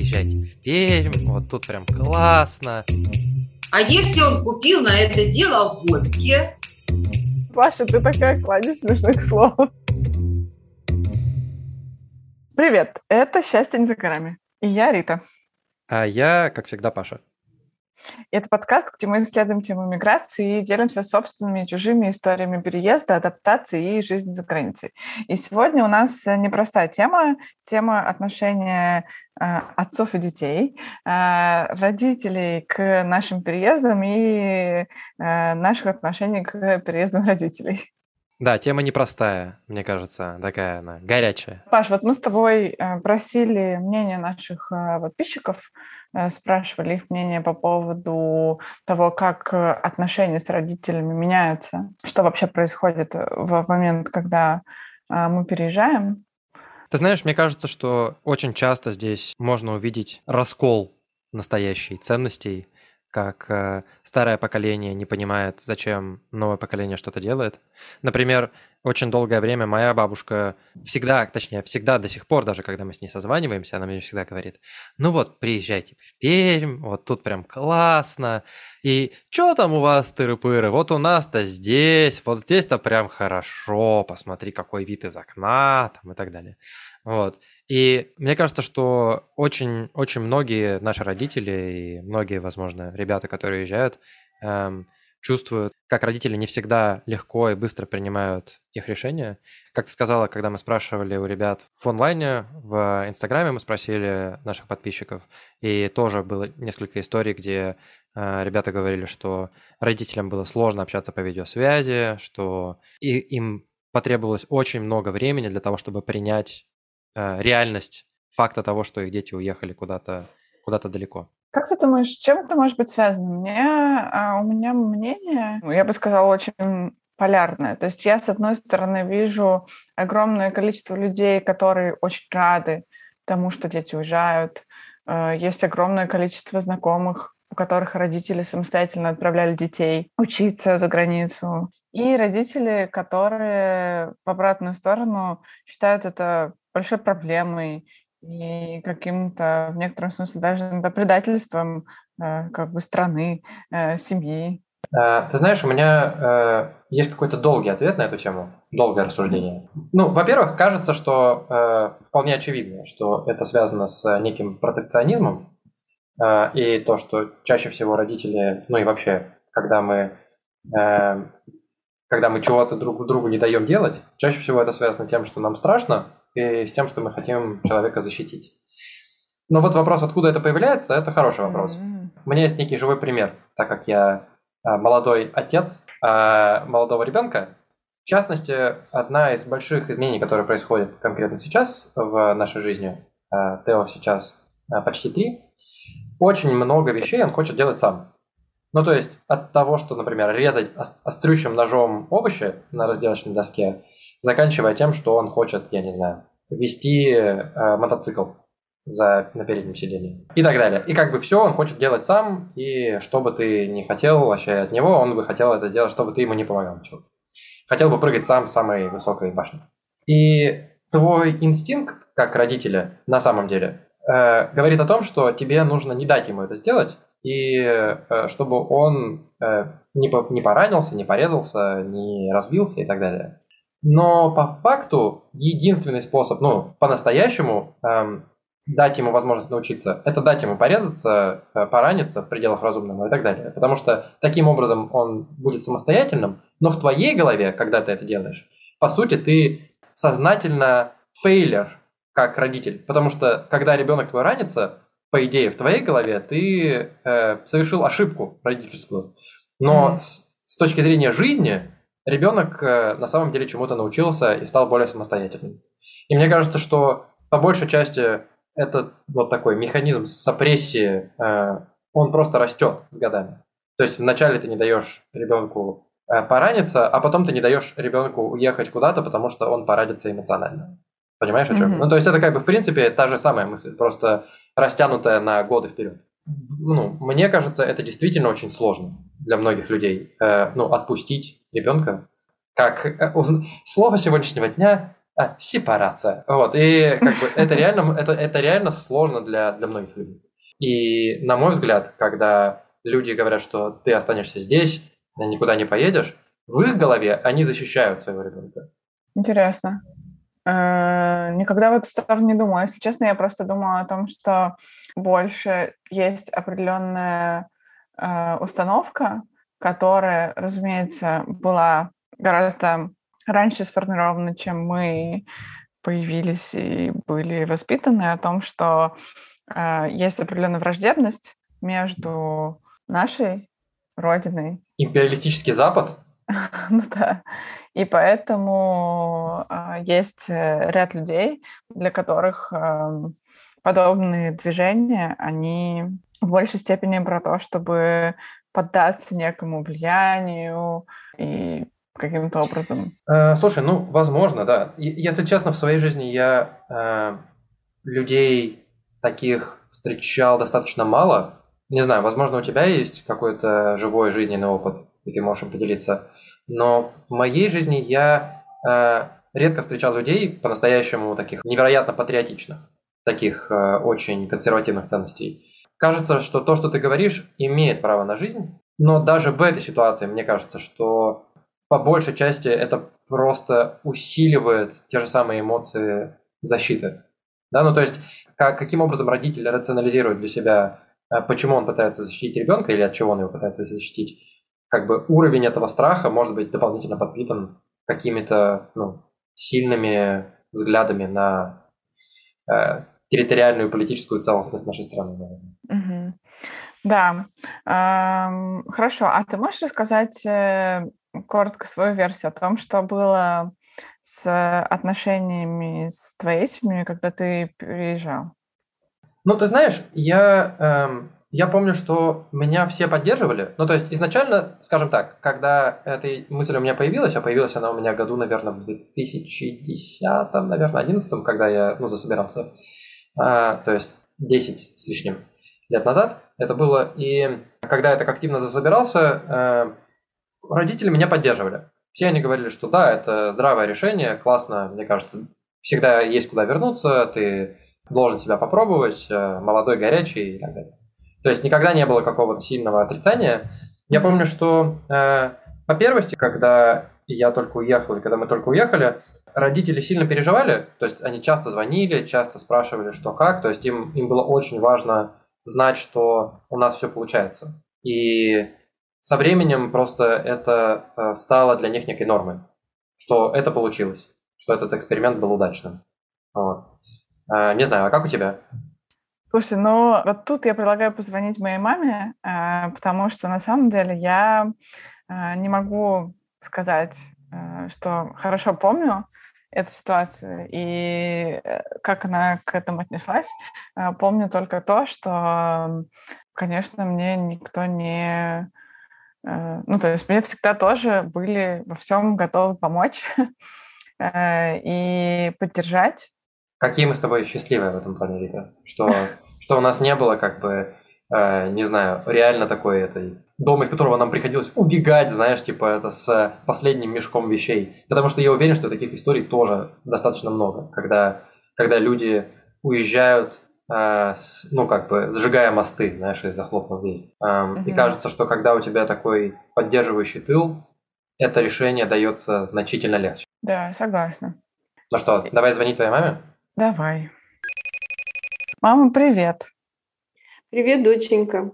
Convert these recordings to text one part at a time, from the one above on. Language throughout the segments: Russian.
приезжайте в Пермь, вот тут прям классно. А если он купил на это дело водки? Паша, ты такая кладезь смешных слов. Привет, это «Счастье не за горами». И я Рита. А я, как всегда, Паша. Это подкаст, где мы исследуем тему миграции и делимся собственными и чужими историями переезда, адаптации и жизни за границей. И сегодня у нас непростая тема, тема отношения э, отцов и детей, э, родителей к нашим переездам и э, наших отношений к переездам родителей. Да, тема непростая, мне кажется, такая она горячая. Паш, вот мы с тобой просили мнение наших подписчиков Э, спрашивали их мнение по поводу того, как э, отношения с родителями меняются, что вообще происходит э, в момент, когда мы переезжаем. Ты знаешь, мне кажется, что очень часто здесь можно увидеть раскол настоящей ценностей как э, старое поколение не понимает, зачем новое поколение что-то делает. Например, очень долгое время моя бабушка всегда, точнее, всегда до сих пор, даже когда мы с ней созваниваемся, она мне всегда говорит, ну вот, приезжайте в Пермь, вот тут прям классно, и что там у вас тыры-пыры, вот у нас-то здесь, вот здесь-то прям хорошо, посмотри, какой вид из окна, там и так далее. Вот. И мне кажется, что очень, очень многие наши родители и многие, возможно, ребята, которые уезжают, эм, чувствуют, как родители не всегда легко и быстро принимают их решения. Как ты сказала, когда мы спрашивали у ребят в онлайне, в Инстаграме мы спросили наших подписчиков, и тоже было несколько историй, где э, ребята говорили, что родителям было сложно общаться по видеосвязи, что и, им потребовалось очень много времени для того, чтобы принять реальность факта того, что их дети уехали куда-то куда далеко. Как ты думаешь, чем это может быть связано? Мне, а, у меня мнение, ну, я бы сказала, очень полярное. То есть я, с одной стороны, вижу огромное количество людей, которые очень рады тому, что дети уезжают. Э, есть огромное количество знакомых, у которых родители самостоятельно отправляли детей учиться за границу. И родители, которые в обратную сторону считают это большой проблемой и каким-то, в некотором смысле, даже иногда предательством э, как бы страны, э, семьи. Э, ты знаешь, у меня есть какой-то долгий ответ на эту тему, долгое рассуждение. Ну, во-первых, кажется, что вполне очевидно, что это связано с неким протекционизмом, и то, что чаще всего родители, ну и вообще, когда мы когда мы чего-то друг другу не даем делать, чаще всего это связано тем, что нам страшно, и с тем, что мы хотим человека защитить. Но вот вопрос, откуда это появляется, это хороший вопрос. Mm-hmm. У меня есть некий живой пример, так как я а, молодой отец а, молодого ребенка. В частности, одна из больших изменений, которые происходят конкретно сейчас в нашей жизни, а, Тео сейчас почти три, очень много вещей он хочет делать сам. Ну, то есть от того, что, например, резать острющим ножом овощи на разделочной доске, заканчивая тем, что он хочет, я не знаю, вести э, мотоцикл за, на переднем сиденье и так далее. И как бы все он хочет делать сам, и что бы ты не хотел вообще от него, он бы хотел это делать, чтобы ты ему не помогал. Хотел бы прыгать сам с самой высокой башни. И твой инстинкт, как родителя, на самом деле, э, говорит о том, что тебе нужно не дать ему это сделать, и э, чтобы он э, не, по, не поранился, не порезался, не разбился и так далее. Но по факту единственный способ, ну, по-настоящему эм, дать ему возможность научиться, это дать ему порезаться, э, пораниться в пределах разумного и так далее. Потому что таким образом он будет самостоятельным, но в твоей голове, когда ты это делаешь, по сути, ты сознательно фейлер как родитель. Потому что когда ребенок твой ранится, по идее, в твоей голове ты э, совершил ошибку родительскую. Но mm-hmm. с, с точки зрения жизни ребенок э, на самом деле чему-то научился и стал более самостоятельным. И мне кажется, что по большей части этот вот такой механизм сопрессии, э, он просто растет с годами. То есть вначале ты не даешь ребенку э, пораниться, а потом ты не даешь ребенку уехать куда-то, потому что он поранится эмоционально. Понимаешь, о чем? Mm-hmm. Ну, то есть это как бы в принципе та же самая мысль, просто растянутая на годы вперед. Ну, мне кажется, это действительно очень сложно для многих людей. Э, ну, отпустить ребенка. Как э, слово сегодняшнего дня А, сепарация. Вот, и как бы это реально, это, это реально сложно для, для многих людей. И, на мой взгляд, когда люди говорят, что ты останешься здесь, никуда не поедешь, в их голове они защищают своего ребенка. Интересно. Э, никогда в эту сторону не думала. Если честно, я просто думала о том, что больше есть определенная установка, которая, разумеется, была гораздо раньше сформирована, чем мы появились и были воспитаны, о том, что э, есть определенная враждебность между нашей родиной. Империалистический Запад? ну да. И поэтому э, есть ряд людей, для которых э, подобные движения, они в большей степени про то, чтобы поддаться некому влиянию и каким-то образом. Э, слушай, ну, возможно, да. Если честно, в своей жизни я э, людей таких встречал достаточно мало. Не знаю, возможно, у тебя есть какой-то живой жизненный опыт, и ты можешь им поделиться. Но в моей жизни я э, редко встречал людей по-настоящему таких невероятно патриотичных, таких э, очень консервативных ценностей. Кажется, что то, что ты говоришь, имеет право на жизнь, но даже в этой ситуации мне кажется, что по большей части это просто усиливает те же самые эмоции защиты. Да, ну то есть как, каким образом родитель рационализирует для себя, э, почему он пытается защитить ребенка или от чего он его пытается защитить, как бы уровень этого страха может быть дополнительно подпитан какими-то ну, сильными взглядами на э, территориальную и политическую целостность нашей страны, наверное. Да, хорошо. А ты можешь рассказать э, коротко свою версию о том, что было с отношениями с твоей семьей, когда ты переезжал? Ну, ты знаешь, я, эм, я помню, что меня все поддерживали. Ну, то есть изначально, скажем так, когда эта мысль у меня появилась, а появилась она у меня году, наверное, в 2010, наверное, 2011, когда я, ну, засобирался, а, то есть 10 с лишним лет назад это было. И когда я так активно засобирался, э, родители меня поддерживали. Все они говорили, что да, это здравое решение, классно, мне кажется, всегда есть куда вернуться, ты должен себя попробовать, э, молодой, горячий и так далее. То есть никогда не было какого-то сильного отрицания. Я помню, что э, по первости, когда я только уехал, и когда мы только уехали, родители сильно переживали, то есть они часто звонили, часто спрашивали, что как, то есть им, им было очень важно знать, что у нас все получается. И со временем просто это э, стало для них некой нормой, что это получилось, что этот эксперимент был удачным. Вот. А, не знаю, а как у тебя? Слушай, ну вот тут я предлагаю позвонить моей маме, э, потому что на самом деле я э, не могу сказать, что хорошо помню эту ситуацию и как она к этому отнеслась. Помню только то, что, конечно, мне никто не Э, ну, то есть мне всегда тоже были во всем готовы помочь э, и поддержать. Какие мы с тобой счастливые в этом плане, Рита, что, что у нас не было как бы, э, не знаю, реально такой этой дом, из которого нам приходилось убегать, знаешь, типа это с последним мешком вещей. Потому что я уверен, что таких историй тоже достаточно много, когда, когда люди уезжают Э, ну, как бы, сжигая мосты, знаешь, и захлопнув дверь. Mm-hmm. И кажется, что когда у тебя такой поддерживающий тыл, это решение дается значительно легче. Да, согласна. Ну что, давай звонить твоей маме? Давай. Мама, привет. Привет, доченька.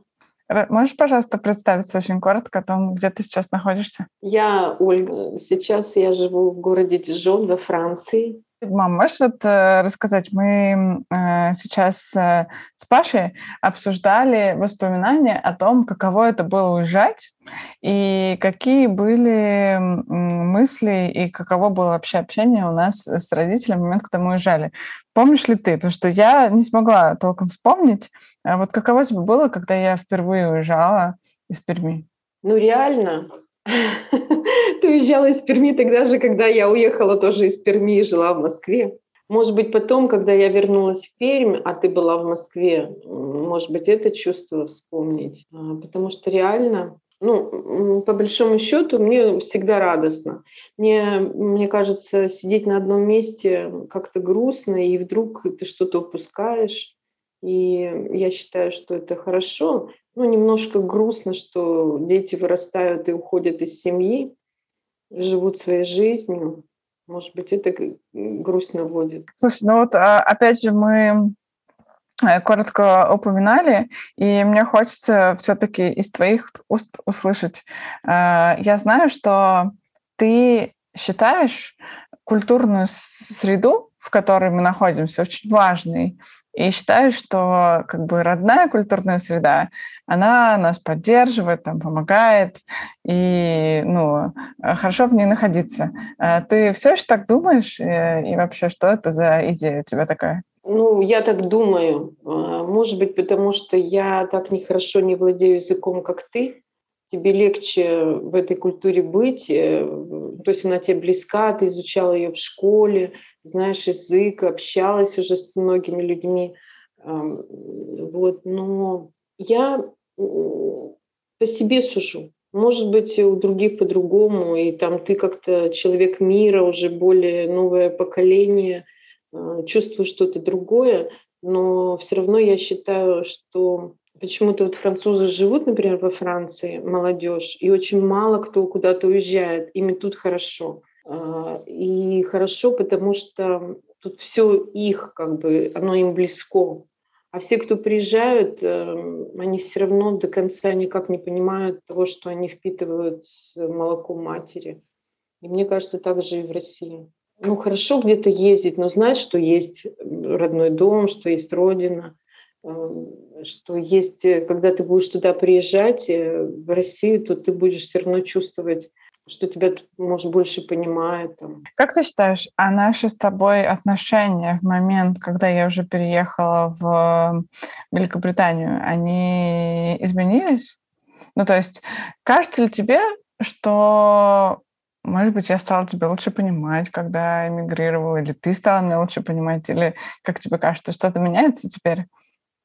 Можешь, пожалуйста, представиться очень коротко о том, где ты сейчас находишься? Я Ольга. Сейчас я живу в городе Дижон во Франции. Мам, можешь вот э, рассказать, мы э, сейчас э, с Пашей обсуждали воспоминания о том, каково это было уезжать, и какие были мысли, и каково было вообще общение у нас с родителями в момент, когда мы уезжали. Помнишь ли ты? Потому что я не смогла толком вспомнить. А вот каково тебе было, когда я впервые уезжала из Перми? Ну, реально, Ты уезжала из Перми тогда же, когда я уехала тоже из Перми и жила в Москве. Может быть, потом, когда я вернулась в Пермь, а ты была в Москве, может быть, это чувство вспомнить. А, потому что реально Ну, по большому счету, мне всегда радостно. Мне, мне кажется, сидеть на одном месте как-то грустно, и вдруг ты что-то упускаешь. И я считаю, что это хорошо. Ну, немножко грустно, что дети вырастают и уходят из семьи, живут своей жизнью. Может быть, это грусть наводит. Слушай, ну вот а, опять же мы э, коротко упоминали, и мне хочется все-таки из твоих уст услышать. Э, я знаю, что ты считаешь культурную среду, в которой мы находимся, очень важной, и считаю, что как бы родная культурная среда, она нас поддерживает, там, помогает, и ну, хорошо в ней находиться. А ты все еще так думаешь? И, и вообще, что это за идея у тебя такая? Ну, я так думаю. А, может быть, потому что я так нехорошо не владею языком, как ты. Тебе легче в этой культуре быть. Э, то есть она тебе близка, ты изучала ее в школе, знаешь язык, общалась уже с многими людьми. Вот, но я по себе сужу. Может быть, у других по-другому, и там ты как-то человек мира, уже более новое поколение, а, чувствуешь что-то другое, но все равно я считаю, что почему-то вот французы живут, например, во Франции, молодежь, и очень мало кто куда-то уезжает, ими тут хорошо. А, и хорошо, потому что тут все их, как бы, оно им близко. А все, кто приезжают, эм, они все равно до конца никак не понимают того, что они впитывают с молоком матери. И мне кажется, так же и в России. Ну, хорошо где-то ездить, но знать, что есть родной дом, что есть родина, эм, что есть, э, когда ты будешь туда приезжать э, в Россию, то ты будешь все равно чувствовать что тебя, может, больше понимает. Там. Как ты считаешь, а наши с тобой отношения в момент, когда я уже переехала в Великобританию, они изменились? Ну, то есть, кажется ли тебе, что, может быть, я стала тебя лучше понимать, когда эмигрировала, или ты стала меня лучше понимать, или, как тебе кажется, что-то меняется теперь?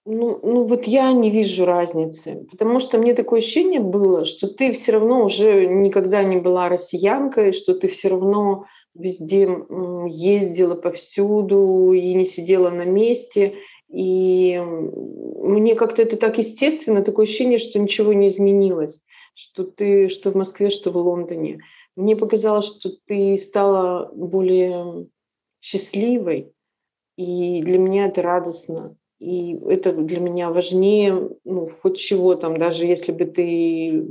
Ну, ну вот я не вижу разницы, потому что мне такое ощущение было, что ты все равно уже никогда не была россиянкой, что ты все равно везде ездила повсюду и не сидела на месте. И мне как-то это так естественно, такое ощущение, что ничего не изменилось, что ты, что в Москве, что в Лондоне. Мне показалось, что ты стала более счастливой, и для меня это радостно. И это для меня важнее, ну, хоть чего там, даже если бы ты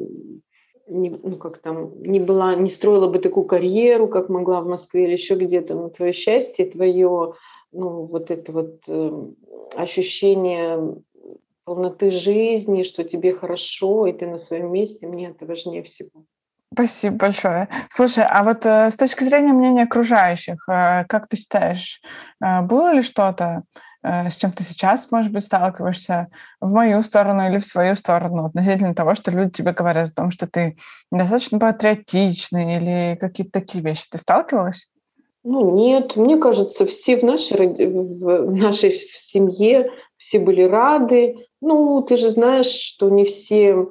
не, ну, как там, не была, не строила бы такую карьеру, как могла в Москве или еще где-то, но твое счастье, твое, ну, вот это вот э, ощущение полноты жизни, что тебе хорошо, и ты на своем месте, мне это важнее всего. Спасибо большое. Слушай, а вот э, с точки зрения мнения окружающих, э, как ты считаешь, э, было ли что-то, с чем ты сейчас, может быть, сталкиваешься в мою сторону или в свою сторону относительно того, что люди тебе говорят о том, что ты недостаточно патриотичный или какие-то такие вещи. Ты сталкивалась? Ну, нет. Мне кажется, все в нашей, в нашей семье, все были рады. Ну, ты же знаешь, что не все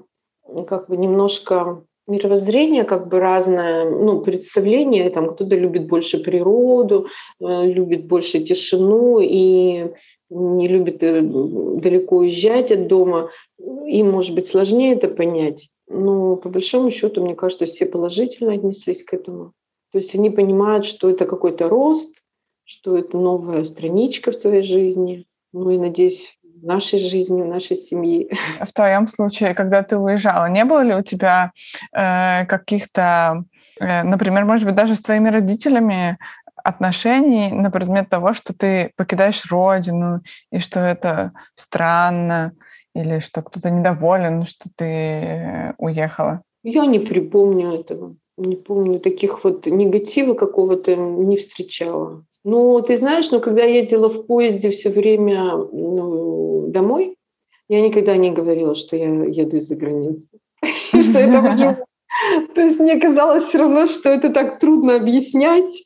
как бы немножко мировоззрение как бы разное, ну, представление, там кто-то любит больше природу, э, любит больше тишину и не любит э, далеко уезжать от дома. Им, может быть, сложнее это понять. Но по большому счету, мне кажется, все положительно отнеслись к этому. То есть они понимают, что это какой-то рост, что это новая страничка в твоей жизни. Ну и, надеюсь, нашей жизни, нашей семьи. В твоем случае, когда ты уезжала, не было ли у тебя э, каких-то, э, например, может быть, даже с твоими родителями отношений на предмет того, что ты покидаешь родину, и что это странно, или что кто-то недоволен, что ты э, уехала? Я не припомню этого. Не помню таких вот негатива какого-то не встречала. Ну, ты знаешь, ну, когда я ездила в поезде все время ну, домой, я никогда не говорила, что я еду из-за границы. Что это То есть мне казалось все равно, что это так трудно объяснять,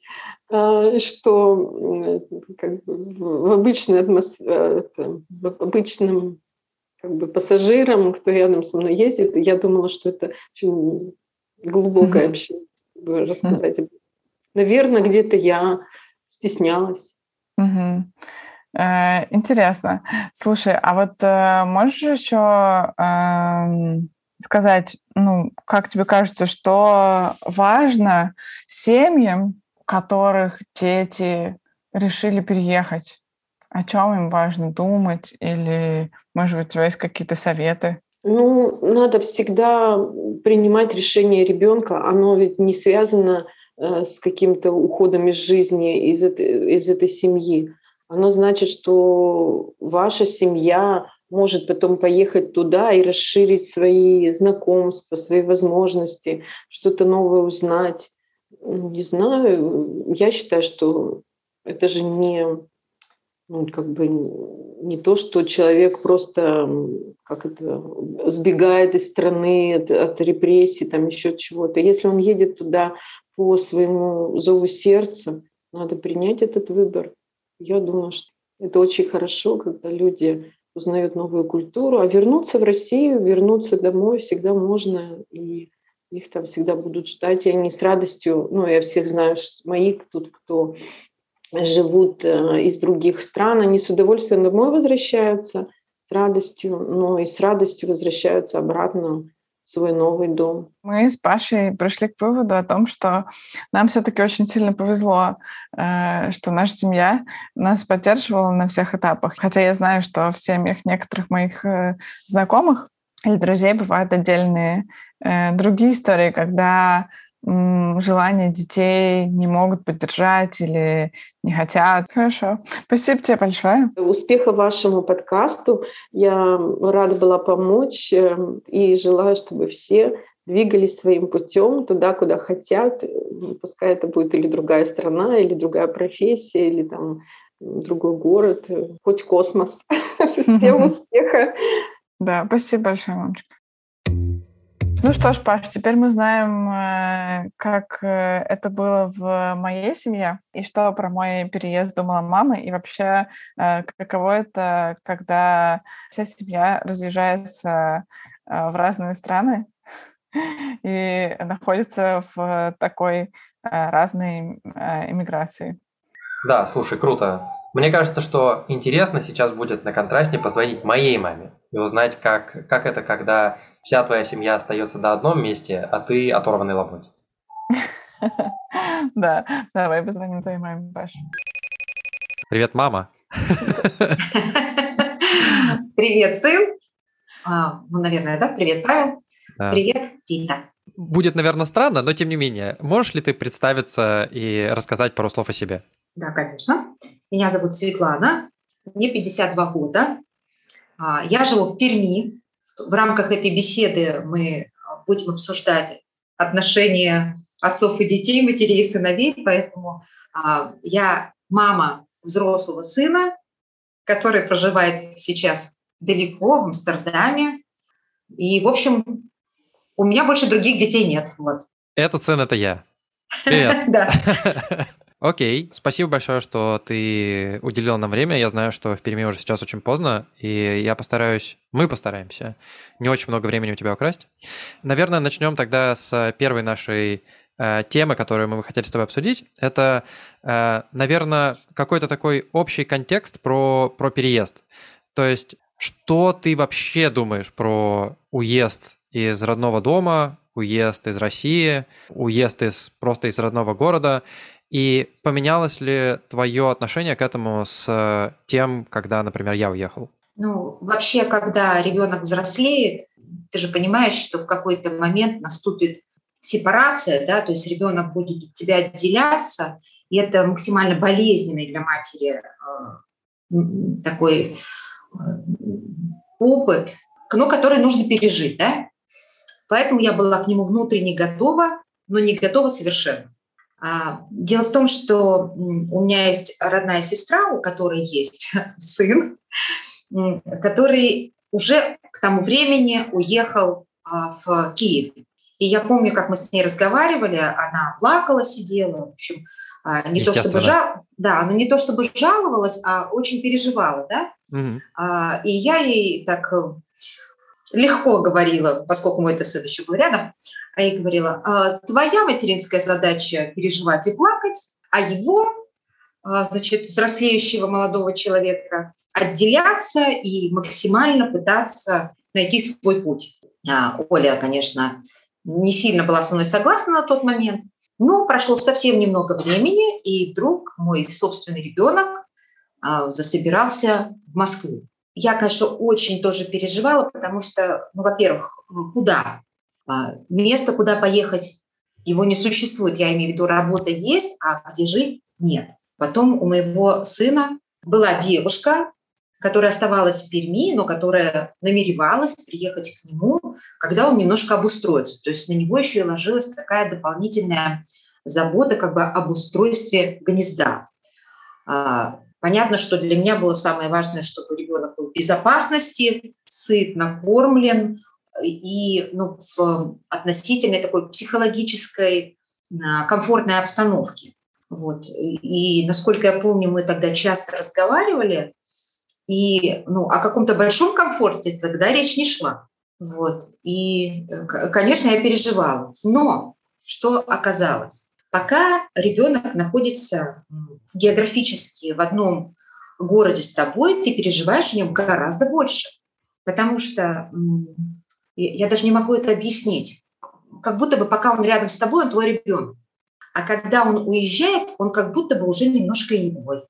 а, что как бы в обычной атмосфере, в обычном как бы пассажирам, кто рядом со мной ездит. Я думала, что это очень глубокое общение, рассказать. Наверное, где-то я стеснялась. Э, интересно. Слушай, а вот э, можешь еще эм, сказать, ну, как тебе кажется, что важно семьям, у которых дети решили переехать? О чем им важно думать? Или, может быть, у тебя есть какие-то советы? Ну, надо всегда принимать решение ребенка. Оно ведь не связано э, с каким-то уходом из жизни, из этой, из этой семьи. Оно значит, что ваша семья может потом поехать туда и расширить свои знакомства, свои возможности, что-то новое узнать. Не знаю, я считаю, что это же не, ну, как бы не то, что человек просто как это, сбегает из страны от, от репрессий, там еще чего-то. Если он едет туда по своему зову сердца, надо принять этот выбор. Я думаю, что это очень хорошо, когда люди узнают новую культуру, а вернуться в Россию, вернуться домой всегда можно, и их там всегда будут ждать, и они с радостью, ну, я всех знаю, что мои тут, кто живут э, из других стран, они с удовольствием домой возвращаются, с радостью, но и с радостью возвращаются обратно свой новый дом. Мы с Пашей пришли к выводу о том, что нам все-таки очень сильно повезло, э, что наша семья нас поддерживала на всех этапах. Хотя я знаю, что в семьях некоторых моих э, знакомых или друзей бывают отдельные э, другие истории, когда желания детей не могут поддержать или не хотят. Хорошо. Спасибо тебе большое. Успеха вашему подкасту. Я рада была помочь эм, и желаю, чтобы все двигались своим путем туда, куда хотят. Пускай это будет или другая страна, или другая профессия, или там другой город, хоть космос. Всем успеха. Да, спасибо большое, мамочка. Ну что ж, Паш, теперь мы знаем, э, как э, это было в моей семье и что про мой переезд думала мама, и вообще э, каково это, когда вся семья разъезжается в разные страны и находится в такой разной иммиграции. Да, слушай, круто. Мне кажется, что интересно сейчас будет на контрасте позвонить моей маме и узнать, как, как это, когда вся твоя семья остается на одном месте, а ты оторванный ломоть. Да, давай позвоним твоей маме, Паш. Привет, мама. Привет, сын. А, ну, наверное, да? Привет, Павел. Привет, Рита. Будет, наверное, странно, но тем не менее, можешь ли ты представиться и рассказать пару слов о себе? Да, конечно. Меня зовут Светлана, мне 52 года. А, я живу в Перми, в рамках этой беседы мы будем обсуждать отношения отцов и детей, матерей и сыновей, поэтому а, я мама взрослого сына, который проживает сейчас далеко, в Амстердаме. И, в общем, у меня больше других детей нет. Вот. Этот сын – это я. Привет. Да. Окей, спасибо большое, что ты уделил нам время. Я знаю, что в Перми уже сейчас очень поздно, и я постараюсь, мы постараемся не очень много времени у тебя украсть. Наверное, начнем тогда с первой нашей э, темы, которую мы бы хотели с тобой обсудить. Это, э, наверное, какой-то такой общий контекст про, про переезд. То есть, что ты вообще думаешь про уезд из родного дома, уезд из России, уезд из, просто из родного города, и поменялось ли твое отношение к этому с тем, когда, например, я уехал? Ну, вообще, когда ребенок взрослеет, ты же понимаешь, что в какой-то момент наступит сепарация, да, то есть ребенок будет от тебя отделяться, и это максимально болезненный для матери э, такой э, опыт, но который нужно пережить, да. Поэтому я была к нему внутренне готова, но не готова совершенно. А, дело в том, что у меня есть родная сестра, у которой есть сын, который уже к тому времени уехал а, в Киев. И я помню, как мы с ней разговаривали, она плакала, сидела, в общем, а, не то чтобы жал, да, но не то чтобы жаловалась, а очень переживала, да. Угу. И я ей так легко говорила, поскольку мой сын еще был рядом, а я говорила, «А, твоя материнская задача переживать и плакать, а его, а, значит, взрослеющего молодого человека, отделяться и максимально пытаться найти свой путь. А, Оля, конечно, не сильно была со мной согласна на тот момент, но прошло совсем немного времени, и вдруг мой собственный ребенок засобирался в Москву. Я, конечно, очень тоже переживала, потому что, ну, во-первых, куда? А, место, куда поехать, его не существует. Я имею в виду, работа есть, а где жить – нет. Потом у моего сына была девушка, которая оставалась в Перми, но которая намеревалась приехать к нему, когда он немножко обустроится. То есть на него еще и ложилась такая дополнительная забота как бы об устройстве гнезда. Понятно, что для меня было самое важное, чтобы ребенок был в безопасности, сыт, накормлен и ну, в относительно такой психологической а, комфортной обстановке. Вот. И насколько я помню, мы тогда часто разговаривали, и ну, о каком-то большом комфорте тогда речь не шла. Вот. И, конечно, я переживала. Но что оказалось? Пока ребенок находится географически в одном городе с тобой, ты переживаешь о нем гораздо больше. Потому что я даже не могу это объяснить. Как будто бы пока он рядом с тобой, он твой ребенок. А когда он уезжает, он как будто бы уже немножко не твой.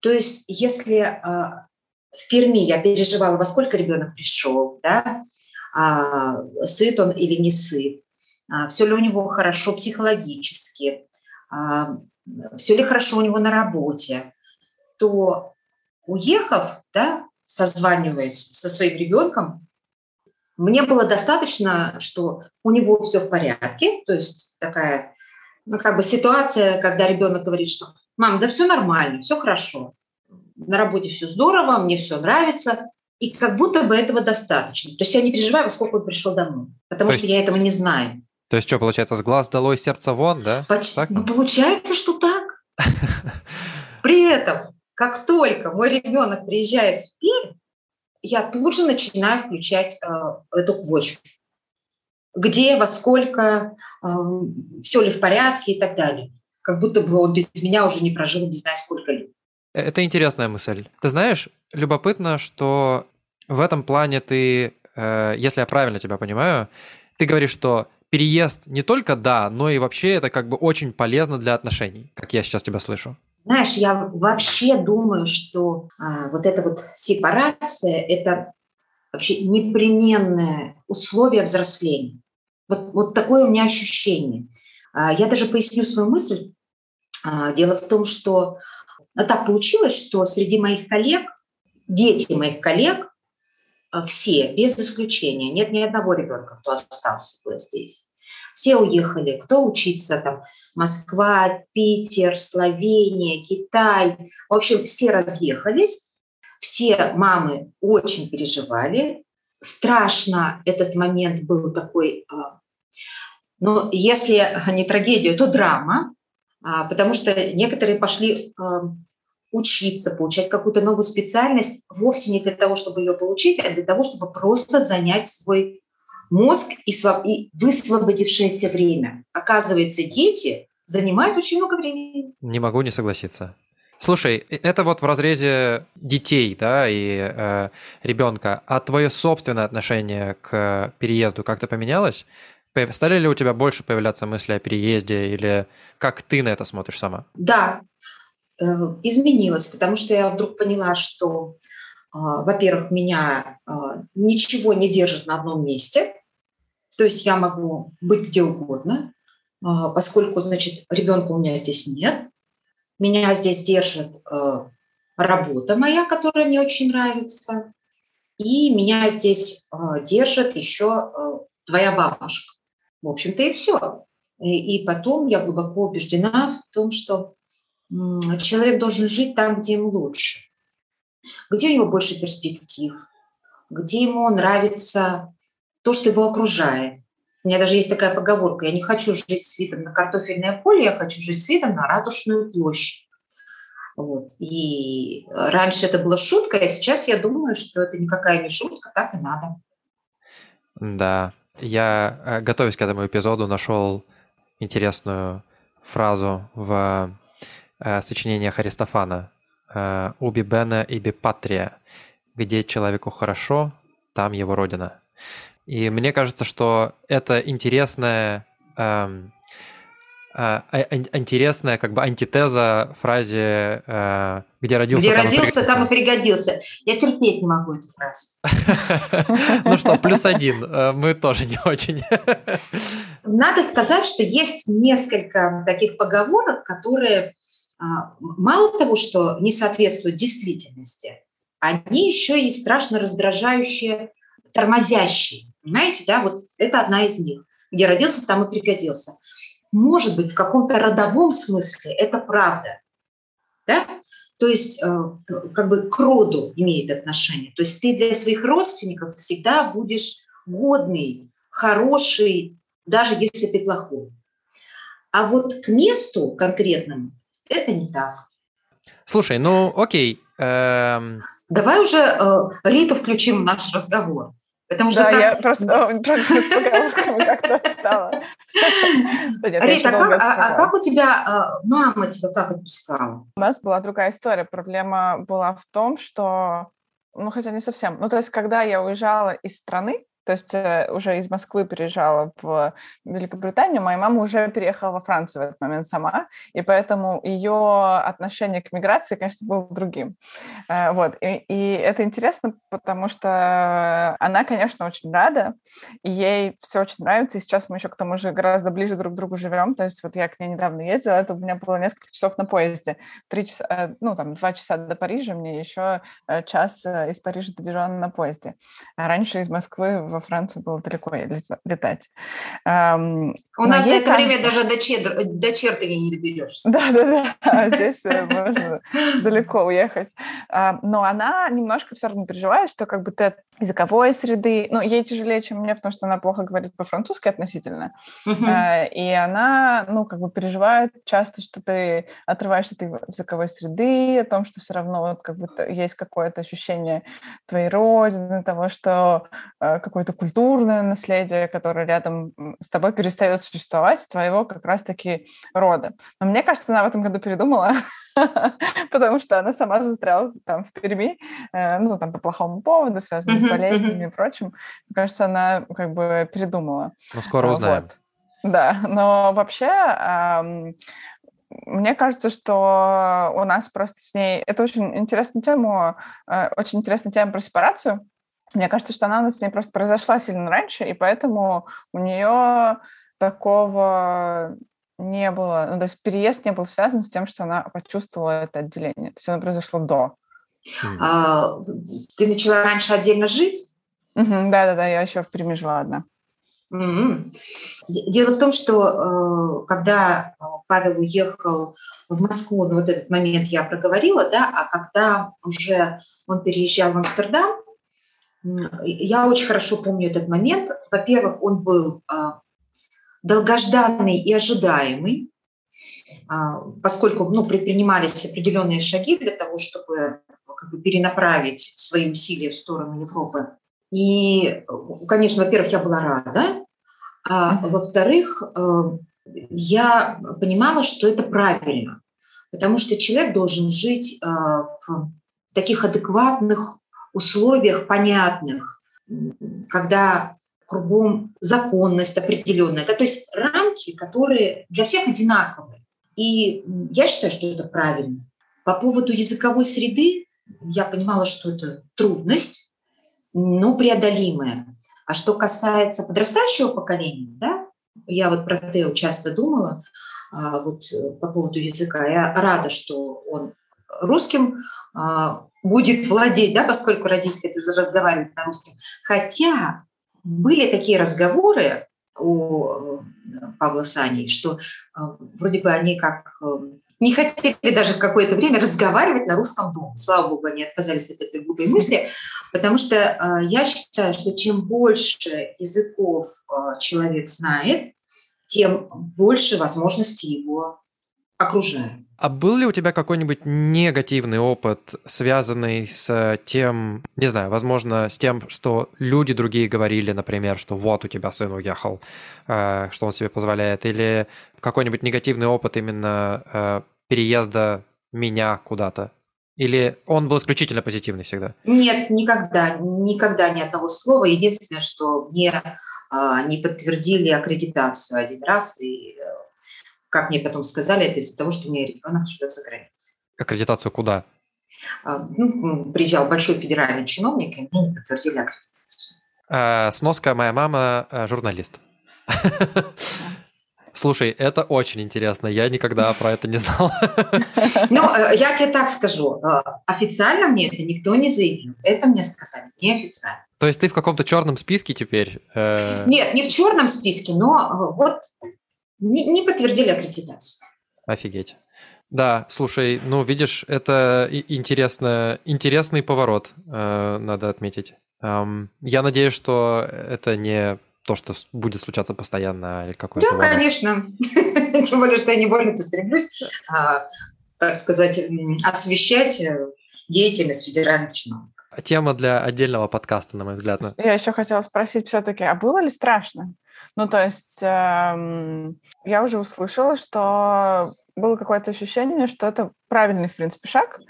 То есть если э, в Перми я переживала, во сколько ребенок пришел, да, а, сыт он или не сыт, а, все ли у него хорошо психологически, а, все ли хорошо у него на работе, то уехав, да, созваниваясь со своим ребенком, мне было достаточно, что у него все в порядке, то есть такая, ну, как бы ситуация, когда ребенок говорит, что «мам, да все нормально, все хорошо, на работе все здорово, мне все нравится», и как будто бы этого достаточно. То есть я не переживаю, во сколько он пришел домой, потому что я этого не знаю. То есть что, получается, с глаз долой, сердце вон, да? Поч- так? Ну, получается, что так. При этом, как только мой ребенок приезжает в Пермь, я тут же начинаю включать э, эту квочку. Где, во сколько, э, все ли в порядке и так далее. Как будто бы он без меня уже не прожил не знаю сколько лет. Э, это интересная мысль. Ты знаешь, любопытно, что в этом плане ты, э, если я правильно тебя понимаю, ты говоришь, что переезд не только да, но и вообще это как бы очень полезно для отношений, как я сейчас тебя слышу. Знаешь, я вообще думаю, что а, вот эта вот сепарация – это вообще непременное условие взросления. Вот, вот такое у меня ощущение. А, я даже поясню свою мысль. А, дело в том, что а так получилось, что среди моих коллег, дети моих коллег все, без исключения. Нет ни одного ребенка, кто остался здесь. Все уехали. Кто учиться там? Москва, Питер, Словения, Китай. В общем, все разъехались. Все мамы очень переживали. Страшно этот момент был такой. А, но если не трагедия, то драма, а, потому что некоторые пошли учиться, получать какую-то новую специальность вовсе не для того, чтобы ее получить, а для того, чтобы просто занять свой мозг и, своб... и высвободившееся время. Оказывается, дети занимают очень много времени. Не могу не согласиться. Слушай, это вот в разрезе детей, да, и э, ребенка. А твое собственное отношение к переезду как-то поменялось? Стали ли у тебя больше появляться мысли о переезде или как ты на это смотришь сама? Да, Э, изменилась, потому что я вдруг поняла, что, а, во-первых, меня а, ничего не держит на одном месте, то есть я могу быть где угодно, поскольку, значит, ребенка у меня здесь нет, меня здесь держит работа моя, которая мне очень нравится, и меня здесь держит еще твоя бабушка. В общем-то и все. И потом я глубоко убеждена в том, что человек должен жить там, где ему лучше, где у него больше перспектив, где ему нравится то, что его окружает. У меня даже есть такая поговорка, я не хочу жить с видом на картофельное поле, я хочу жить с видом на ратушную площадь. Вот. И раньше это была шутка, а сейчас я думаю, что это никакая не шутка, так и надо. Да, я, э, готовясь к этому эпизоду, нашел интересную фразу в э, сочинениях Аристофана э, «Уби бена иби патрия», где человеку хорошо, там его родина. И мне кажется, что это интересная эм, а, а, интересная как бы антитеза фразе э, «где родился, где там родился, и там и пригодился». Я терпеть не могу эту фразу. Ну что, плюс один. Э, мы тоже не очень. Надо сказать, что есть несколько таких поговорок, которые мало того, что не соответствуют действительности, они еще и страшно раздражающие, тормозящие. Понимаете, да? Вот это одна из них. Где родился, там и пригодился может быть, в каком-то родовом смысле это правда. Да? То есть э, как бы к роду имеет отношение. То есть ты для своих родственников всегда будешь годный, хороший, даже если ты плохой. А вот к месту конкретному это не так. Слушай, ну окей. Эм... Давай уже э, Риту включим в наш разговор. Потому что да, так... я просто как-то стала. Рита, а, а, а как у тебя а, мама тебя как отпускала? У нас была другая история. Проблема была в том, что ну, хотя не совсем. Ну, то есть, когда я уезжала из страны, то есть э, уже из Москвы переезжала в Великобританию, моя мама уже переехала во Францию в этот момент сама, и поэтому ее отношение к миграции, конечно, было другим. Э, вот. И, и это интересно, потому что она, конечно, очень рада, ей все очень нравится, и сейчас мы еще к тому же гораздо ближе друг к другу живем, то есть вот я к ней недавно ездила, это у меня было несколько часов на поезде, три часа, э, ну, там, два часа до Парижа, мне еще час из Парижа до Дижона на поезде. А раньше из Москвы во Францию было далеко летать. У нас за это кажется... время даже до, чер... до Чертани не доберешься. Да-да-да, а здесь э, можно далеко уехать. Но она немножко все равно переживает, что как бы ты языковой среды, ну, ей тяжелее, чем мне, потому что она плохо говорит по-французски относительно, uh-huh. и она, ну, как бы переживает часто, что ты отрываешься от языковой среды, о том, что все равно вот как бы есть какое-то ощущение твоей родины, того, что э, какое-то культурное наследие, которое рядом с тобой перестает существовать, твоего как раз-таки рода. Но мне кажется, она в этом году передумала, потому что она сама застряла там в Перми, э, ну, там по плохому поводу, связанному с болезнями и прочим. Мне кажется, она как бы передумала. Ну, скоро узнаем. Вот. Да, но вообще мне кажется, что у нас просто с ней... Это очень интересная тема, э, очень интересная тема про сепарацию. Мне кажется, что она у нас с ней просто произошла сильно раньше, и поэтому у нее такого не было, ну, то есть переезд не был связан с тем, что она почувствовала это отделение. То есть оно произошло до. А, ты начала раньше отдельно жить? Да-да-да, я еще в Перми жила одна. mm Дело в том, что э, когда Павел уехал в Москву, ну вот этот момент я проговорила, да, а когда уже он переезжал в Амстердам, я очень хорошо помню этот момент. Во-первых, он был а, долгожданный и ожидаемый, а, поскольку ну, предпринимались определенные шаги для того, чтобы как бы, перенаправить свои усилия в сторону Европы. И, конечно, во-первых, я была рада, а во-вторых, э, я понимала, что это правильно, потому что человек должен жить э, в таких адекватных условиях, понятных, когда кругом законность определенная, да, то есть рамки, которые для всех одинаковые. И я считаю, что это правильно. По поводу языковой среды я понимала, что это трудность, но преодолимая. А что касается подрастающего поколения, да, я вот про Тео часто думала, а, вот э, по поводу языка. Я рада, что он русским а, будет владеть, да, поскольку родители разговаривают на русском. Хотя были такие разговоры у э, Павла Сани, что э, вроде бы они как э, не хотели даже какое-то время разговаривать на русском доме. Слава богу, они отказались от этой глупой мысли, потому что я считаю, что чем больше языков человек знает, тем больше возможностей его окружают. А был ли у тебя какой-нибудь негативный опыт, связанный с тем, не знаю, возможно, с тем, что люди другие говорили, например, что вот у тебя сын уехал, э, что он себе позволяет, или какой-нибудь негативный опыт именно э, переезда меня куда-то? Или он был исключительно позитивный всегда? Нет, никогда, никогда ни одного слова. Единственное, что мне а, не подтвердили аккредитацию один раз, и, э, как мне потом сказали, это из-за того, что у меня ребенок живет за границей. Аккредитацию куда? А, ну, приезжал большой федеральный чиновник, и мне не подтвердили аккредитацию. А, сноска «Моя мама э, журналист». Слушай, это очень интересно. Я никогда про это не знал. Ну, э, я тебе так скажу. Официально мне это никто не заявил. Это мне сказали неофициально. То есть ты в каком-то черном списке теперь? Нет, не в черном списке, но вот не, не подтвердили аккредитацию. Офигеть. Да, слушай, ну видишь, это интересно, интересный поворот, надо отметить. Я надеюсь, что это не то, что будет случаться постоянно или какой-то... Да, вариант. конечно. Тем более, что я не больно-то стремлюсь, а, так сказать, освещать э, деятельность федеральных чиновников. Тема для отдельного подкаста, на мой взгляд. Я еще хотела спросить все-таки, а было ли страшно? Ну, то есть эм, я уже услышала, что было какое-то ощущение, что это правильный, в принципе, шаг.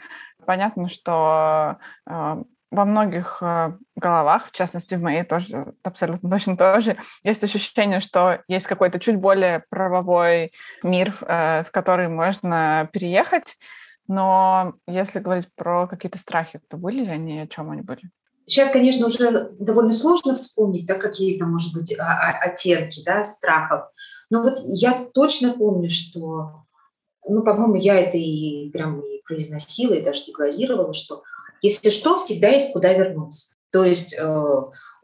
Понятно, что э, во многих э, головах, в частности в моей тоже абсолютно точно тоже, есть ощущение, что есть какой-то чуть более правовой мир, э, в который можно переехать. Но если говорить про какие-то страхи, то были ли они, о чем они были? Сейчас, конечно, уже довольно сложно вспомнить, да, какие то может быть, оттенки да, страхов. Но вот я точно помню, что, ну, по-моему, я это и прям и произносила, и даже декларировала, что если что, всегда есть куда вернуться. То есть э,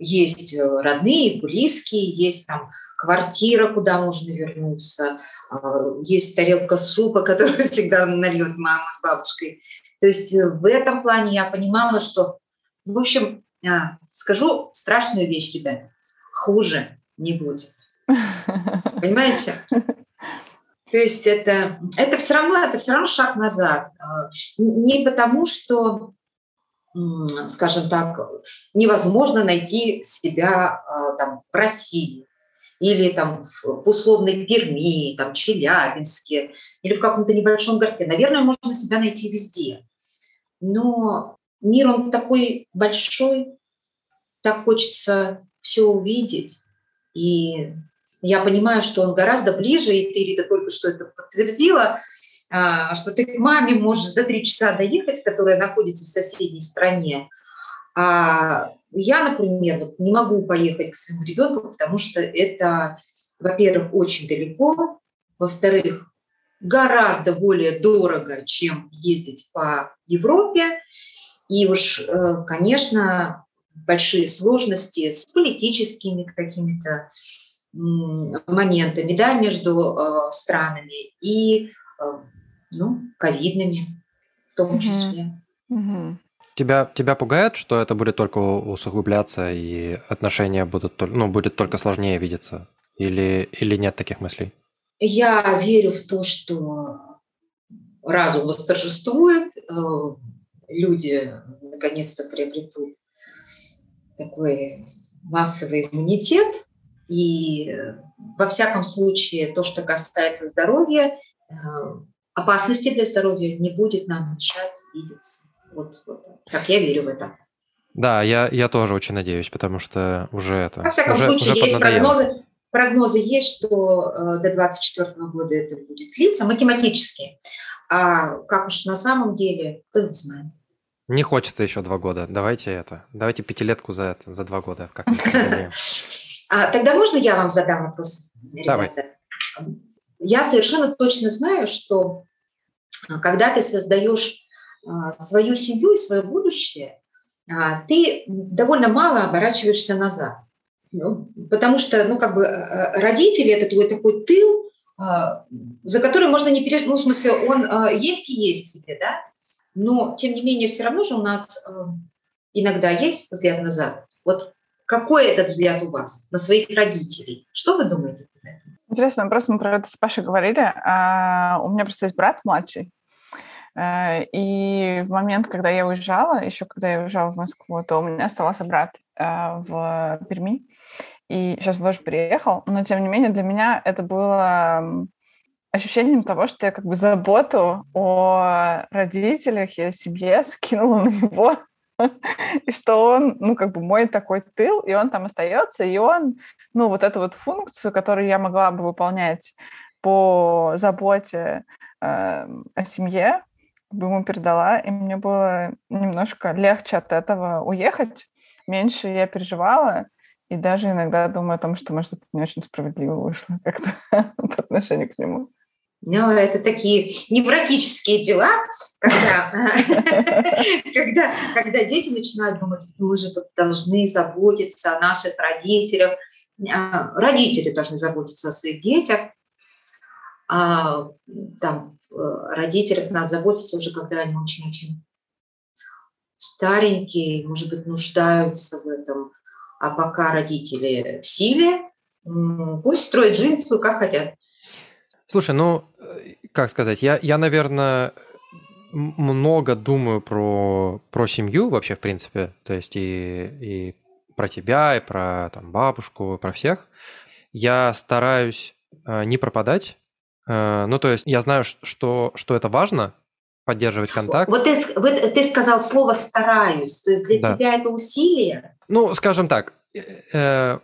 есть э, родные, близкие, есть там квартира, куда можно вернуться, э, есть тарелка супа, которую всегда нальет мама с бабушкой. То есть э, в этом плане я понимала, что, в общем, э, скажу страшную вещь, ребята, хуже не будет. Понимаете? То есть это, это все равно, это все равно шаг назад. Э, не потому, что скажем так, невозможно найти себя а, там, в России или там в условной Перми, там, Челябинске или в каком-то небольшом городке. Наверное, можно себя найти везде. Но мир, он такой большой, так хочется все увидеть. И я понимаю, что он гораздо ближе, и ты, Рита, только что это подтвердила, а, что ты к маме можешь за три часа доехать, которая находится в соседней стране. А я, например, вот не могу поехать к своему ребенку, потому что это, во-первых, очень далеко, во-вторых, гораздо более дорого, чем ездить по Европе. И уж, э, конечно, большие сложности с политическими какими-то моментами да, между э, странами. И э, ну, ковидными в том числе. Угу. Тебя, тебя пугает, что это будет только усугубляться и отношения будут, ну, будет только сложнее видеться? Или, или нет таких мыслей? Я верю в то, что разум восторжествует, люди наконец-то приобретут такой массовый иммунитет. И э, во всяком случае, то, что касается здоровья, э, опасности для здоровья не будет нам мешать видеться. Вот, вот как я верю в это. Да, я, я тоже очень надеюсь, потому что уже это... Во всяком уже, случае, уже есть прогнозы, прогнозы есть, что э, до 2024 года это будет длиться математически. А как уж на самом деле, кто не знает. Не хочется еще два года. Давайте это. Давайте пятилетку за это, за два года. Как а, тогда можно я вам задам вопрос? Давай. Я совершенно точно знаю, что а, когда ты создаешь а, свою семью и свое будущее, а, ты довольно мало оборачиваешься назад. Ну, потому что, ну, как бы родители – это твой такой тыл, за который можно не перейти, ну, в смысле, он есть и есть себе, да, но, тем не менее, все равно же у нас иногда есть взгляд назад. Вот какой этот взгляд у вас на своих родителей? Что вы думаете об этом? Интересный вопрос, мы про это с Пашей говорили. А, у меня просто есть брат младший, Э, и в момент, когда я уезжала, еще когда я уезжала в Москву, то у меня оставался брат э, в Перми. И сейчас он тоже приехал, но тем не менее для меня это было ощущением того, что я как бы заботу о родителях и о семье скинула на него, и что он, ну, как бы мой такой тыл, и он там остается, и он, ну, вот эту вот функцию, которую я могла бы выполнять по заботе э, о семье, бы ему передала, и мне было немножко легче от этого уехать, меньше я переживала, и даже иногда думаю о том, что, может, это не очень справедливо вышло как-то по отношению к нему. Ну, это такие невротические дела, когда, когда, когда дети начинают думать, мы же должны заботиться о наших родителях. А, родители должны заботиться о своих детях. А там э, родителях надо заботиться уже, когда они очень-очень старенькие, может быть, нуждаются в этом. А пока родители в силе, пусть строят жизнь свою, как хотят. Слушай, ну, э, как сказать, я, я наверное, много думаю про, про семью вообще, в принципе, то есть и, и про тебя, и про там, бабушку, и про всех. Я стараюсь э, не пропадать. Э, ну, то есть я знаю, что, что это важно, поддерживать контакт. Вот ты, вот ты сказал слово «стараюсь», то есть для да. тебя это усилие? Ну, скажем так,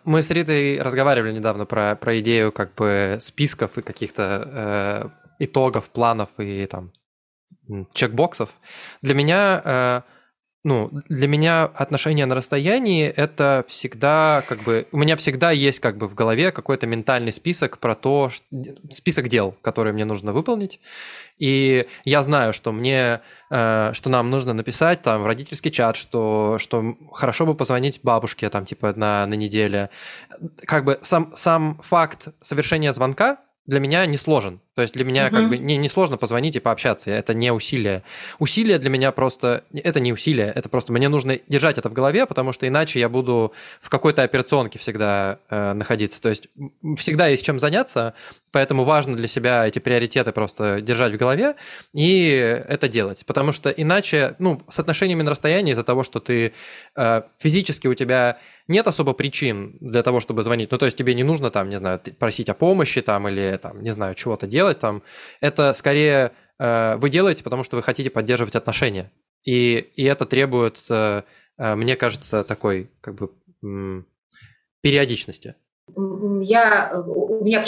мы с Ритой разговаривали недавно про, про идею как бы списков и каких-то э, итогов, планов и там чекбоксов. Для меня э, ну, для меня отношения на расстоянии это всегда как бы... У меня всегда есть как бы в голове какой-то ментальный список про то, список дел, которые мне нужно выполнить. И я знаю, что мне, э, что нам нужно написать там в родительский чат, что, что хорошо бы позвонить бабушке там типа на, на неделе. Как бы сам, сам факт совершения звонка для меня не сложен. То есть для меня угу. как бы не, не сложно позвонить и пообщаться. Это не усилие. Усилие для меня просто... Это не усилие, это просто мне нужно держать это в голове, потому что иначе я буду в какой-то операционке всегда э, находиться. То есть всегда есть чем заняться, поэтому важно для себя эти приоритеты просто держать в голове и это делать. Потому что иначе, ну, с отношениями на расстоянии из-за того, что ты э, физически у тебя нет особо причин для того, чтобы звонить. Ну, то есть тебе не нужно там, не знаю, просить о помощи там или там, не знаю, чего-то делать там. Это скорее э, вы делаете, потому что вы хотите поддерживать отношения. И, и это требует, э, э, мне кажется, такой как бы м, периодичности. Я, у меня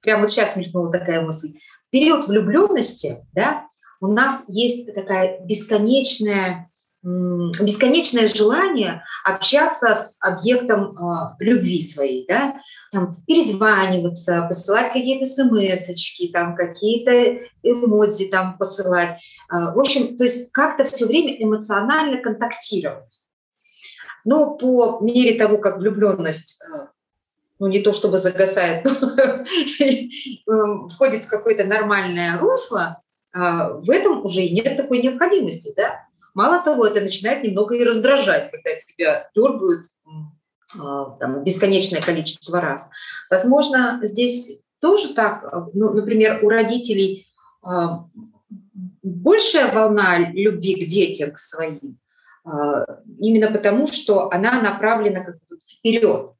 прямо вот сейчас мелькнула такая мысль. В период влюбленности, да, у нас есть такая бесконечная бесконечное желание общаться с объектом э, любви своей, да, там, перезваниваться, посылать какие-то смс там, какие-то эмодзи там посылать. Э, в общем, то есть как-то все время эмоционально контактировать. Но по мере того, как влюбленность э, ну не то чтобы загасает, но входит в какое-то нормальное русло, в этом уже и нет такой необходимости, да? Мало того, это начинает немного и раздражать, когда тебя дергают а, там, бесконечное количество раз. Возможно, здесь тоже так, ну, например, у родителей а, большая волна любви к детям, к своим, а, именно потому, что она направлена как бы вперед.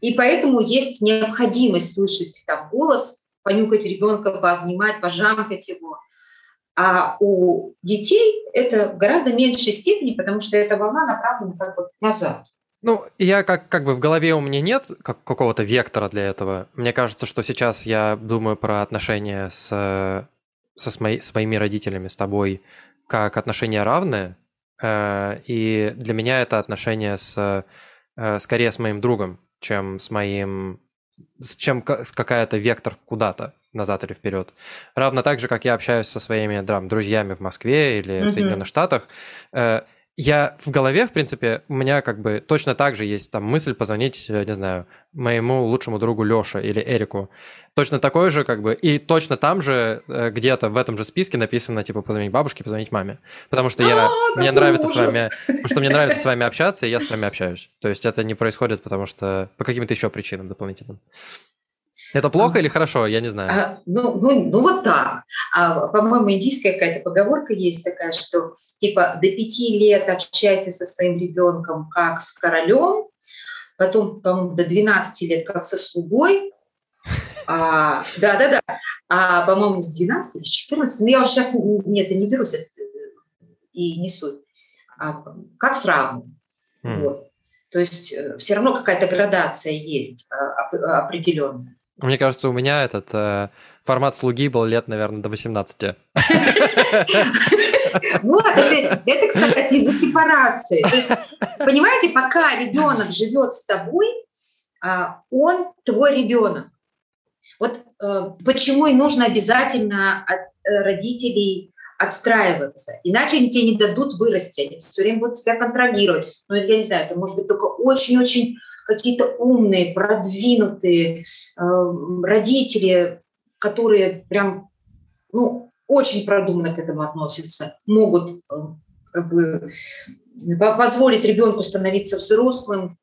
И поэтому есть необходимость слышать там голос, понюхать ребенка, пообнимать, пожамкать его – а у детей это в гораздо меньшей степени, потому что эта волна направлена как бы назад. Ну, я как, как бы в голове у меня нет как, какого-то вектора для этого. Мне кажется, что сейчас я думаю про отношения с, со свои, своими родителями, с тобой, как отношения равные. Э, и для меня это отношение с, э, скорее с моим другом, чем с моим чем какая-то вектор куда-то назад или вперед. Равно так же, как я общаюсь со своими драм, друзьями в Москве или mm-hmm. в Соединенных Штатах, э, я в голове, в принципе, у меня как бы точно так же есть там мысль позвонить, э, не знаю, моему лучшему другу Лёше или Эрику. Точно такой же, как бы, и точно там же, э, где-то в этом же списке написано, типа, позвонить бабушке, позвонить маме. Потому что я, а, мне нравится с вами, потому что мне нравится с вами общаться, и я с вами общаюсь. То есть это не происходит, потому что по каким-то еще причинам дополнительным. Это плохо а, или хорошо? Я не знаю. А, ну, ну, ну, вот так. А, по-моему, индийская какая-то поговорка есть такая, что типа до пяти лет общайся со своим ребенком как с королем, потом, по-моему, до 12 лет как со слугой, а, да, да, да. А, по-моему, с 12 или с 14, ну, я уже сейчас нет, это не берусь это, и не суть. А, как с равным. Mm. Вот. То есть э, все равно какая-то градация есть а, определенная. Мне кажется, у меня этот э, формат слуги был лет, наверное, до 18. Вот, это, это, кстати, из-за сепарации. Понимаете, пока ребенок живет с тобой, а, он твой ребенок. Вот э, почему и нужно обязательно от э, родителей отстраиваться. Иначе они тебе не дадут вырасти, они все время будут тебя контролировать. Но я не знаю, это может быть только очень-очень какие-то умные, продвинутые э, родители, которые прям, ну, очень продуманно к этому относятся, могут э, как бы позволить ребенку становиться взрослым,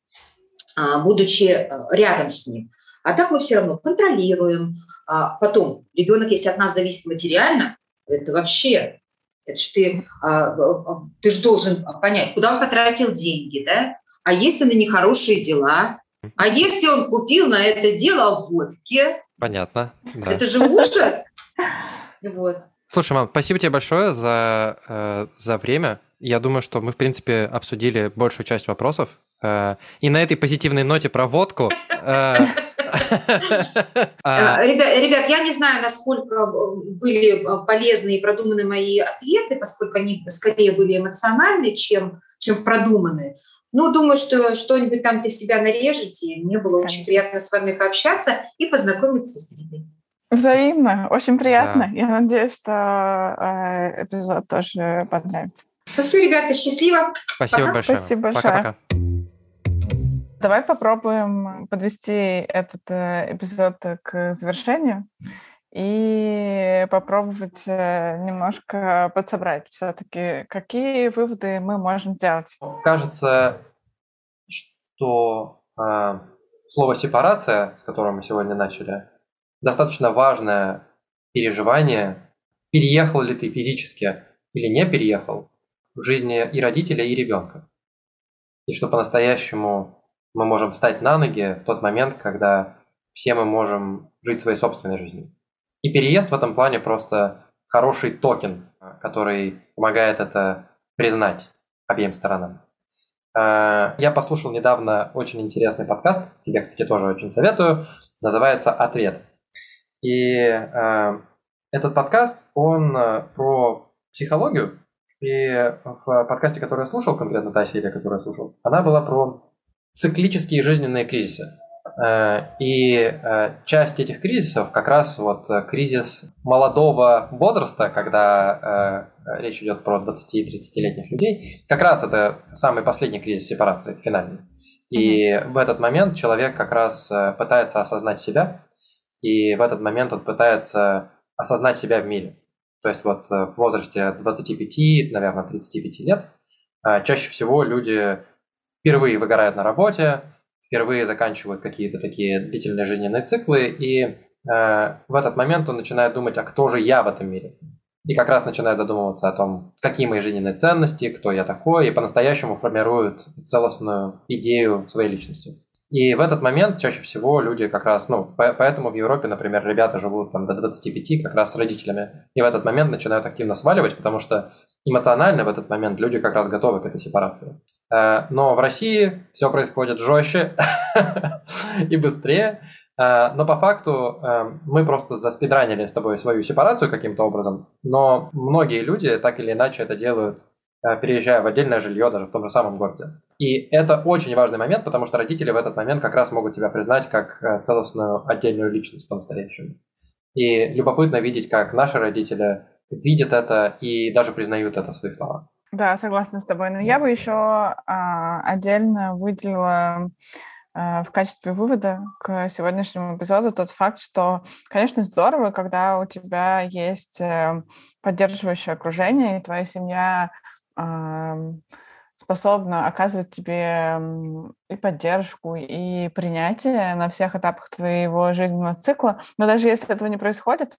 э, будучи э, рядом с ним. А так мы все равно контролируем. А потом, ребенок, если от нас зависит материально, это вообще, это ж ты, а, а, ты же должен понять, куда он потратил деньги, да? А если на нехорошие дела? А если он купил на это дело водки? Понятно. Да. Это же ужас. Вот. Слушай, мам, спасибо тебе большое за, э, за время. Я думаю, что мы, в принципе, обсудили большую часть вопросов. Э, и на этой позитивной ноте про водку э, А, ребят, ребят, я не знаю, насколько э, были э, полезны и продуманы мои ответы, поскольку они скорее были эмоциональны, чем, чем продуманы. Ну, думаю, что что-нибудь там для себя нарежете. Мне было Конечно. очень приятно с вами пообщаться и познакомиться с Лидой. Взаимно, очень приятно. Да. Я надеюсь, что э, эпизод тоже понравится. Ну все, ребята, счастливо. Спасибо Пока. большое. Спасибо большое. Пока-пока. Давай попробуем подвести этот э, эпизод к завершению и попробовать э, немножко подсобрать все-таки, какие выводы мы можем сделать. Кажется, что э, слово сепарация, с которого мы сегодня начали, достаточно важное переживание. Переехал ли ты физически или не переехал в жизни и родителя, и ребенка. И что по-настоящему мы можем встать на ноги в тот момент, когда все мы можем жить своей собственной жизнью. И переезд в этом плане просто хороший токен, который помогает это признать обеим сторонам. А, я послушал недавно очень интересный подкаст, тебе, кстати, тоже очень советую, называется «Ответ». И а, этот подкаст, он а, про психологию, и в подкасте, который я слушал, конкретно та серия, которую я слушал, она была про циклические жизненные кризисы. Э, и э, часть этих кризисов как раз вот э, кризис молодого возраста, когда речь идет про 20-30-летних людей, как раз это самый последний кризис сепарации, финальный. И mm-hmm. в этот момент человек как раз пытается осознать себя, и в этот момент он пытается осознать себя в мире. То есть вот в возрасте 25, наверное, 35 лет чаще всего люди впервые выгорают на работе, впервые заканчивают какие-то такие длительные жизненные циклы, и э, в этот момент он начинает думать, а кто же я в этом мире? И как раз начинает задумываться о том, какие мои жизненные ценности, кто я такой, и по-настоящему формирует целостную идею своей личности. И в этот момент чаще всего люди как раз, ну, поэтому в Европе, например, ребята живут там до 25 как раз с родителями. И в этот момент начинают активно сваливать, потому что эмоционально в этот момент люди как раз готовы к этой сепарации. Э, но в России все происходит жестче и быстрее. Э, но по факту э, мы просто заспидранили с тобой свою сепарацию каким-то образом. Но многие люди так или иначе это делают, переезжая в отдельное жилье даже в том же самом городе. И это очень важный момент, потому что родители в этот момент как раз могут тебя признать как целостную отдельную личность по-настоящему. И любопытно видеть, как наши родители видят это и даже признают это в своих словах. Да, согласна с тобой. Но я бы еще а, отдельно выделила а, в качестве вывода к сегодняшнему эпизоду тот факт, что, конечно, здорово, когда у тебя есть э, поддерживающее окружение, и твоя семья способна оказывать тебе и поддержку, и принятие на всех этапах твоего жизненного цикла. Но даже если этого не происходит,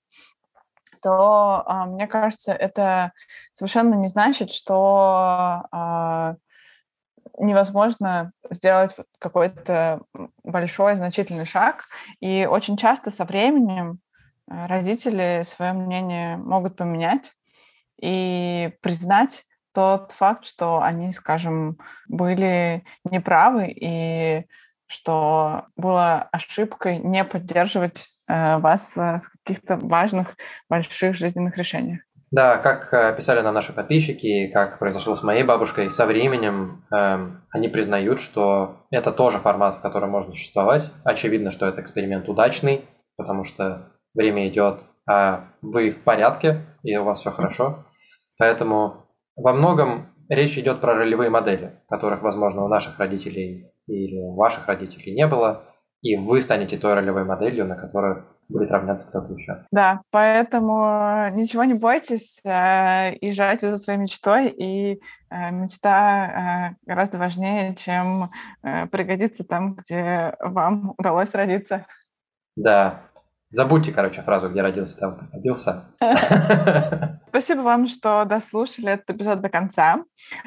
то а, мне кажется, это совершенно не значит, что а, невозможно сделать какой-то большой, значительный шаг. И очень часто со временем э, родители свое мнение могут поменять и признать тот факт, что они, скажем, были неправы и что было ошибкой не поддерживать вас в каких-то важных, больших жизненных решениях. Да, как э, писали на наши подписчики, как произошло с моей бабушкой, со временем э, они признают, что это тоже формат, в котором можно существовать. Очевидно, что это эксперимент удачный, потому что время идет, а вы в порядке, и у вас все хорошо. Поэтому во многом речь идет про ролевые модели, которых, возможно, у наших родителей или у ваших родителей не было, и вы станете той ролевой моделью, на которую будет равняться кто-то еще. Да, поэтому ничего не бойтесь, э, езжайте за своей мечтой, и э, мечта э, гораздо важнее, чем пригодиться там, где вам удалось родиться. Да, Забудьте, короче, фразу, где родился, там родился. Спасибо вам, что дослушали этот эпизод до конца.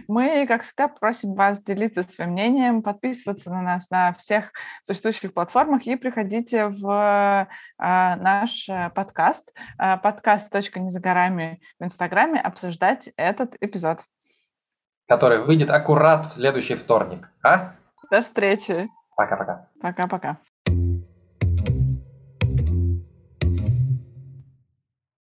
Мы, как всегда, просим вас делиться своим мнением, подписываться на нас на всех существующих платформах и приходите в а, наш подкаст, а, подкаст «Точка не за горами» в Инстаграме, обсуждать этот эпизод. Который выйдет аккурат в следующий вторник. А? До встречи. Пока-пока. Пока-пока.